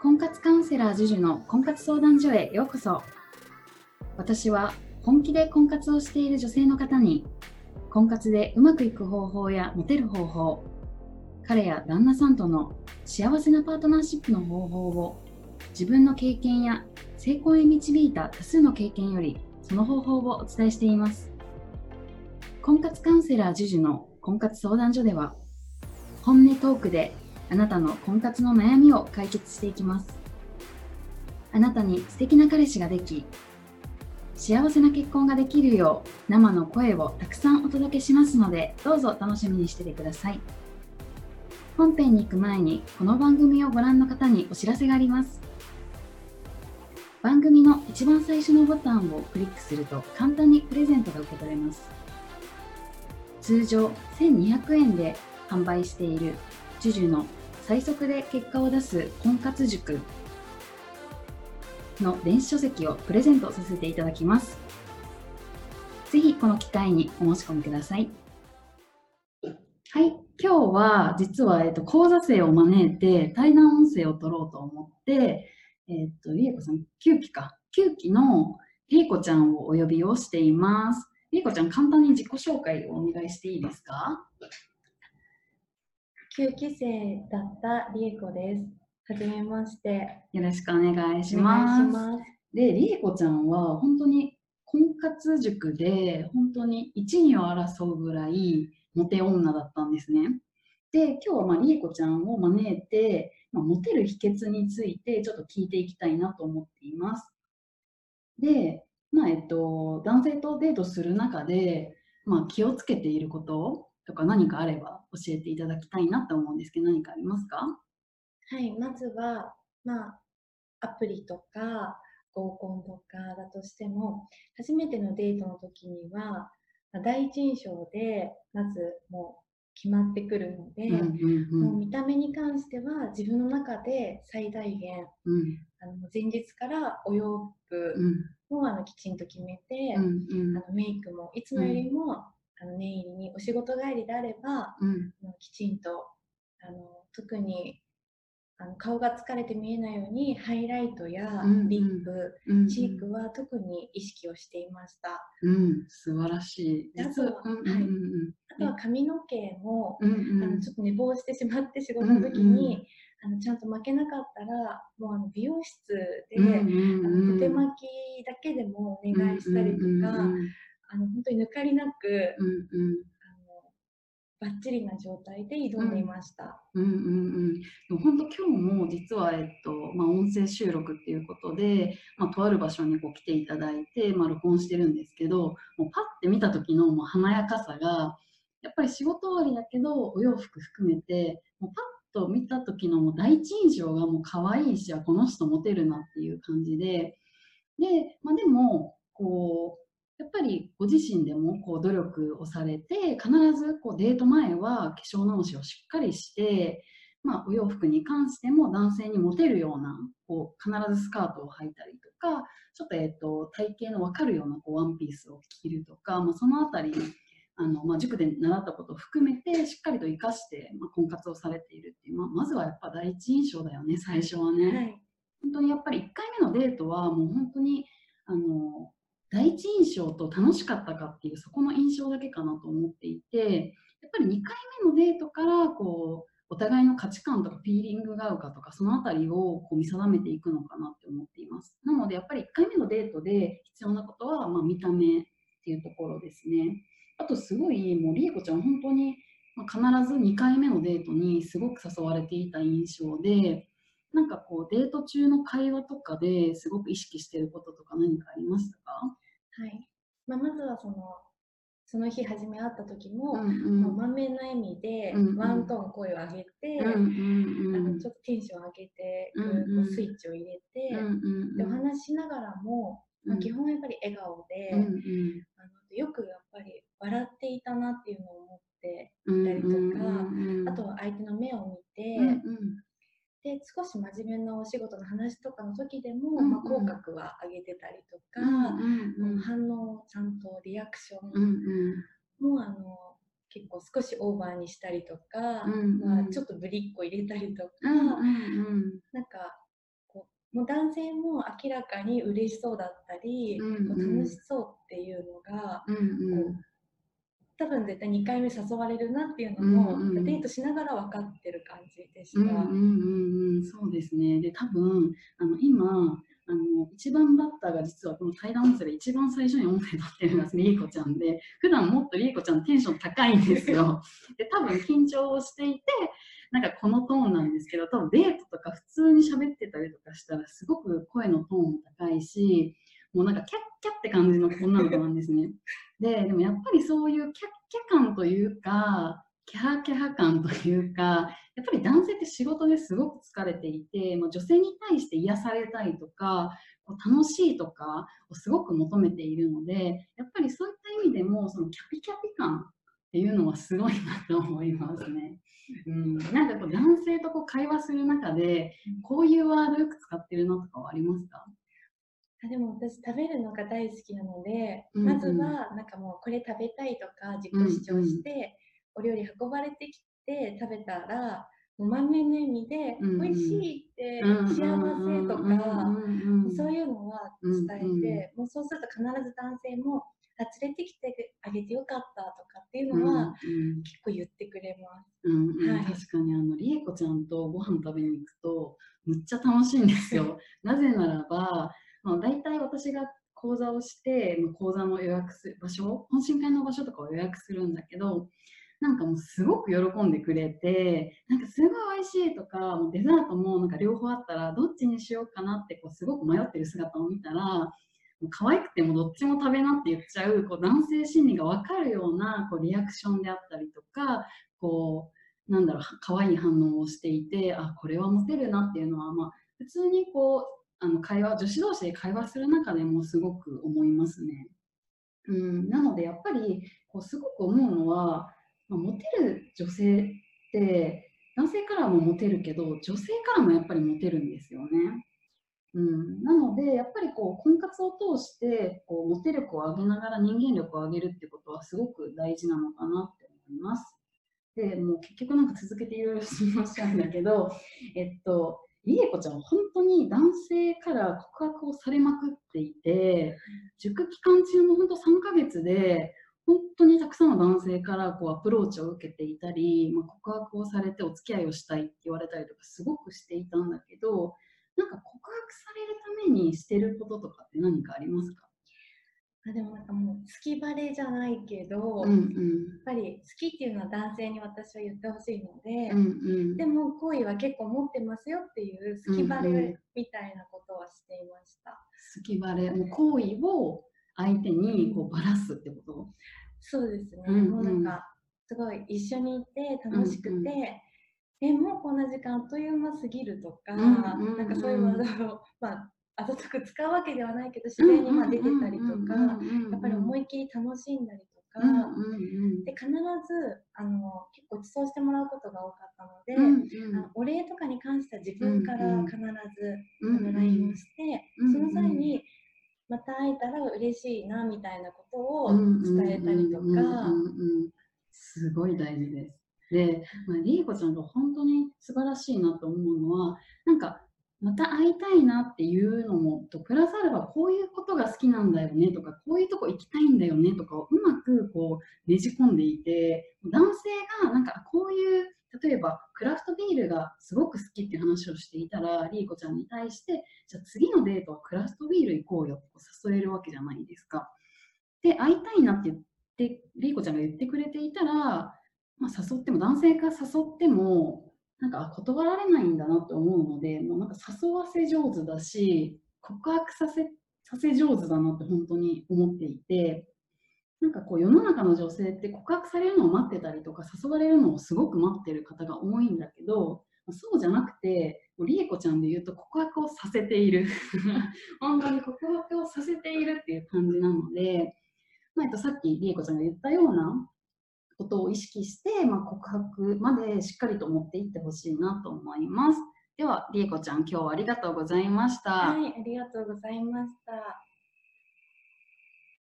婚活カウンセラー JUJU の婚活相談所へようこそ。私は本気で婚活をしている女性の方に婚活でうまくいく方法やモテる方法彼や旦那さんとの幸せなパートナーシップの方法を自分の経験や成功へ導いた多数の経験よりその方法をお伝えしています。婚活カウンセラー JUJU の婚活相談所では本音トークであなたの婚活の悩みを解決していきます。あなたに素敵な彼氏ができ幸せな結婚ができるよう生の声をたくさんお届けしますのでどうぞ楽しみにしててください。本編に行く前にこの番組をご覧の方にお知らせがあります。番組の一番最初のボタンをクリックすると簡単にプレゼントが受け取れます。通常1200円で販売している JUJU の最速で結果を出す婚活塾の電子書籍をプレゼントさせていただきます。ぜひこの機会にお申し込みください。はい、今日は実は、えっと、講座生を招いて対談音声を取ろうと思って、えっと、りえこさん、9期か、9期のりえこちゃんをお呼びをしています。りえこちゃん、簡単に自己紹介をお願いしていいですか？9期生だったりえこです。はじめまして。よろしくお願いします。ますで、りえこちゃんは本当に婚活塾で本当に一二を争うぐらいモテ女だったんですね。で、今日はまありえこちゃんを招いて、まあ、モテる秘訣についてちょっと聞いていきたいなと思っています。で、まあえっと、男性とデートする中で、まあ、気をつけていることとか何かあれば教えていただきたいなと思うんですけど何かありますか？はい、まずは、まあ、アプリとか合コンとかだとしても初めてのデートの時には、まあ、第一印象でまずもう決まってくるので、もう見た目に関しては自分の中で最大限、うん、あの前日からお洋服も、あのきちんと決めて、うんうん、あのメイクもいつもよりもあの念入りにお仕事帰りであれば、うん、きちんとあの特にあの顔が疲れて見えないようにハイライトやリップ、うんうん、チークは特に意識をしていました。うん、素晴らしい。あとは、はい、あとは髪の毛も、うんうん、あのちょっと寝坊してしまって仕事の時に、うんうん、あのちゃんと負けなかったらもうあの美容室で、うんうん、あの小手巻きだけでもお願いしたりとか。うんうんうんあの本当に抜かりなく、うんうん、あのバッチリな状態で挑んでいました。うんうんうん、でも本当今日も実は、えっとまあ、音声収録っていうことで、まあ、とある場所にこう来ていただいて、まあ、録音してるんですけどもうパッて見た時のもう華やかさがやっぱり仕事終わりだけどお洋服含めてもうパッと見た時のもう第一印象がもう可愛いしこの人モテるなっていう感じで。で,、まあ、でもこうやっぱりご自身でもこう努力をされて必ずこうデート前は化粧直しをしっかりして、まあ、お洋服に関しても男性にモテるようなこう必ずスカートを履いたりとかちょっと,、えーと、体型の分かるようなこうワンピースを着るとか、まあ、その辺りあの、まあ、塾で習ったことを含めてしっかりと生かして、まあ、婚活をされているっていう、まあ、まずはやっぱ第一印象だよね最初はね、はい、本当にやっぱり1回目のデートはもう本当にあの第一印象と楽しかったかっていうそこの印象だけかなと思っていてやっぱり2回目のデートからこうお互いの価値観とかピーリングが合うかとかその辺りをこう見定めていくのかなって思っていますなのでやっぱり1回目のデートで必要なことは、まあ、見た目っていうところですねあとすごいもうりえこちゃん本当に、必ず2回目のデートにすごく誘われていた印象でなんかこうデート中の会話とかですごく意識してることとか何かありましたか？まあ、まずはその、その日初め会った時も、うんうん、まあ、満面の笑みで、ワントーン声を上げて、うんうん、あのちょっとテンション上げて、うんうん、スイッチを入れて、うんうん、でお話しながらも、まあ、基本やっぱり笑顔で、うんうん、あのよくやっぱり笑っていたなっていうのを思っていたりとか、あとは相手の目を見て、うんうんで少し真面目なお仕事の話とかの時でも、うんうん、まあ、口角は上げてたりとか、うんうんうん、反応ちゃんとリアクションも、うんうん、あの結構少しオーバーにしたりとか、うんうんまあ、ちょっとぶりっ子入れたりとか、うんうんうんなんかこうもう男性も明らかに嬉しそうだったり、うんうん楽しそうっていうのがうんうんこう多分絶対2回目誘われるなっていうのも、うんうんデートしながら分かってる感じでした。うんうんうんうん、そうですね。で、多分あの今あの、一番バッターが実はこの対談音声で一番最初に音声取ってるのがりえこちゃんで、普段もっとりえこちゃんテンション高いんですよ。で、多分緊張をしていて、なんかこのトーンなんですけど、多分デートとか普通に喋ってたりとかしたら、すごく声のトーンも高いし、もうなんかキャッキャって感じの女の子なんですね。で、でもやっぱりそういうキャッキャ感というか、キャハキャハ感というか、やっぱり男性って仕事ですごく疲れていて、まあ、女性に対して癒されたいとか、こう楽しいとかをすごく求めているので、やっぱりそういった意味でも、そのキャピキャピ感っていうのはすごいなと思いますね。うん、なんかこう男性とこう会話する中で、こういうワードよく使ってるなとかはありますか？あでも私食べるのが大好きなので、うんうん。まずはなんかもうこれ食べたいとか自己主張して、お料理運ばれてきて食べたらもう満面の笑みで、うんうん。美味しいって、うん幸せとか、うんうんうんそういうのは伝えて、うんうん。もうそうすると必ず男性もあ連れてきてあげてよかったとかっていううんのは、うん結構言ってくれます。うんうん。はい。確かにあのりえこちゃんとご飯食べに行くとむっちゃ楽しいんですよ。なぜならば、まあ、大体私が講座をしてまあ講座の予約する場所懇親会の場所とかを予約するんだけどなんかもうすごく喜んでくれてなんかすごい美味しいとかもうデザートもなんか両方あったらどっちにしようかなってこうすごく迷ってる姿を見たらもう可愛くてもどっちも食べなって言っちゃうこう男性心理が分かるようなこうリアクションであったりとかこうなんだろう可愛い反応をしていてあこれはモテるなっていうのは、まあ、普通にこうあの会話女子同士で会話する中でもすごく思いますね。うん、なのでやっぱりこうすごく思うのは、まあ、モテる女性って男性からもモテるけど女性からもやっぱりモテるんですよね。うん、なのでやっぱりこう婚活を通してこうモテ力を上げながら人間力を上げるってことはすごく大事なのかなって思います。でもう結局なんか続けていろいろ質問しちゃうんだけど、えっと、りえこちゃんは本当に男性から告白をされまくっていて、塾期間中も本当3ヶ月で本当にたくさんの男性からこうアプローチを受けていたり、まあ、告白をされてお付き合いをしたいって言われたりとかすごくしていたんだけどなんか告白されるためにしてることとかって何かありますか？あでもなんかもう好きバレじゃないけど、うんやっうんぱり好きっていうのは男性に私は言ってほしいので、うんうん。でも好意は結構持ってますよっていう好きバうんうん。レみたいなことはしていました。好きバレ。もう行為を相手にこうばらすってこと？そうですね、うんうん。もうなんかすごい一緒にいて楽しくて、うんうん。えもうこんな時間あっという間すぎるとか、うんうんうんなんかそういうワードを、まあ、あざとく使うわけではないけど自然にまあ出てたりとか、やっぱり思いいっきり楽しんだりとか、うんうんうん。で必ずあの結構ご馳走してもらうことが多かったので、うんあのお礼とかに関しては自分から必ず、うんあの LINE をして、うんその際にまた会えたら嬉しいなみたいなことをうん伝えたりとか、うんうん。うんうんすごい大事です。で、まあ、りえこちゃんが本当に素晴らしいなと思うのは、なんか、また会いたいなっていうのも、とプラスアルファこういうことが好きなんだよねとか、こういうとこ行きたいんだよねとかをうまくこうねじ込んでいて、男性がなんかこういう、例えばクラフトビールがすごく好きって話をしていたら、りえこちゃんに対して、じゃあ次のデートはクラフトビール行こうよって誘えるわけじゃないですか。で、会いたいなって言って、りーこちゃんが言ってくれていたら、まあ、誘っても、男性が誘っても、なんか断られないんだなと思うので、もうなんか誘わせ上手だし、告白させさせ上手だなって本当に思っていて、なんかこう世の中の女性って告白されるのを待ってたりとか誘われるのをすごく待ってる方が多いんだけど、そうじゃなくて、りえこちゃんで言うと告白をさせている。本当に告白をさせているっていう感じなので、まあ、さっきりえこちゃんが言ったようなことを意識して、まあ、告白までしっかりと持っていってほしいなと思います。では、りえこちゃん、今日はありがとうございました。はい、ありがとうございました。